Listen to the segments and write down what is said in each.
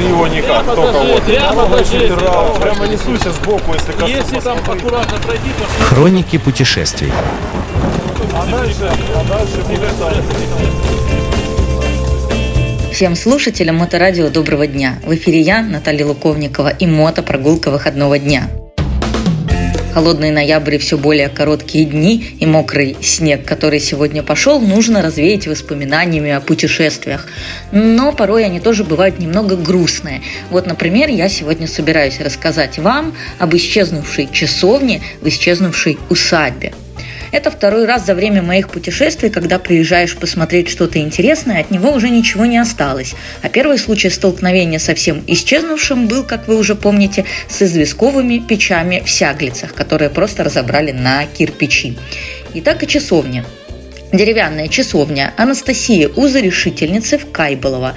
его никак, Прямо только вот. прямо прямо несусь сбоку, если коснусь. Если там аккуратно пройти, то Хроники путешествий. А дальше, а дальше. Всем слушателям Моторадио доброго дня. В эфире я, Наталья Луковникова и мотопрогулка выходного дня. Холодный ноябрь и все более короткие дни и мокрый снег, который сегодня пошел, нужно развеять воспоминаниями о путешествиях. Но порой они тоже бывают немного грустные. Вот, например, я сегодня собираюсь рассказать вам об исчезнувшей часовне в исчезнувшей усадьбе. Это второй раз за время моих путешествий, когда приезжаешь посмотреть что-то интересное, от него уже ничего не осталось. А первый случай столкновения со всем исчезнувшим был, как вы уже помните, с известковыми печами в Сяглицах, которые просто разобрали на кирпичи. Итак, и часовня. Деревянная часовня Анастасии Узорешительницы в Кайболово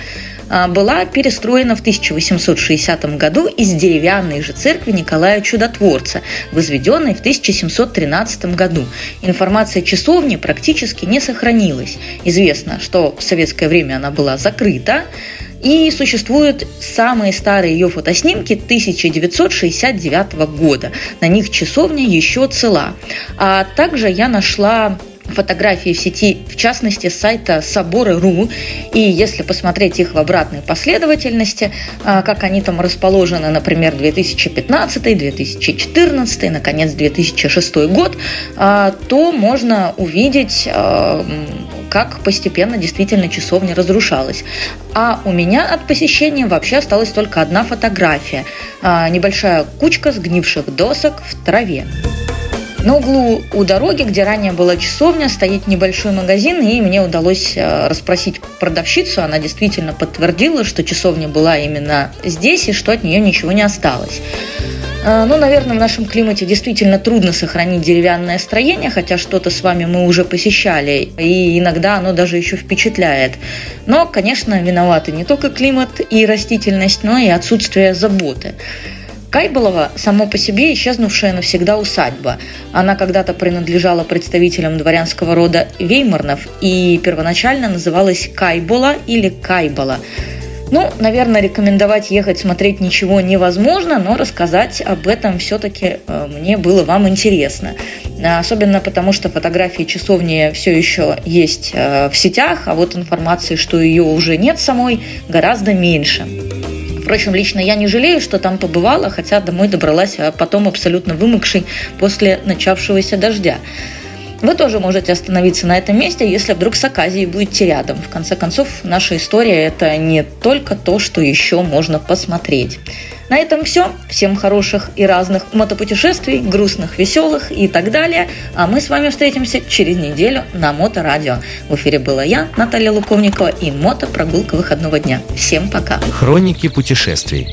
а, была перестроена в 1860 году из деревянной же церкви Николая Чудотворца, возведенной в 1713 году. Информация часовни практически не сохранилась. Известно, что в советское время она была закрыта, и существуют самые старые ее фотоснимки 1969 года. На них часовня еще цела. А также я нашла фотографии в сети, в частности, с сайта Соборы.ру. И если посмотреть их в обратной последовательности, а, как они там расположены, например, 2015, 2014, наконец, 2006 год, а, то можно увидеть а, как постепенно действительно часовня разрушалась. А у меня от посещения вообще осталась только одна фотография. Небольшая кучка сгнивших досок в траве. На углу у дороги, где ранее была часовня, стоит небольшой магазин, и мне удалось э, расспросить продавщицу. Она действительно подтвердила, что часовня была именно здесь, и что от нее ничего не осталось. Э, ну, наверное, в нашем климате действительно трудно сохранить деревянное строение, хотя что-то с вами мы уже посещали, и иногда оно даже еще впечатляет. Но, конечно, виноваты не только климат и растительность, но и отсутствие заботы. Кайболова само по себе исчезнувшая навсегда усадьба. Она когда-то принадлежала представителям дворянского рода Веймарнов и первоначально называлась Кайбола или Кайбола. Ну, наверное, рекомендовать ехать смотреть ничего невозможно, но рассказать об этом все-таки э, мне было вам интересно. Особенно потому, что фотографии часовни все еще есть э, в сетях, а вот информации, что ее уже нет самой, гораздо меньше. Впрочем, лично я не жалею, что там побывала, хотя домой добралась, а потом абсолютно вымокшей после начавшегося дождя. Вы тоже можете остановиться на этом месте, если вдруг с Аказией будете рядом. В конце концов, наша история – это не только то, что еще можно посмотреть. На этом все. Всем хороших и разных мотопутешествий, грустных, веселых и так далее. А мы с вами встретимся через неделю на Моторадио. В эфире была я, Наталья Луковникова и мотопрогулка выходного дня. Всем пока. Хроники путешествий.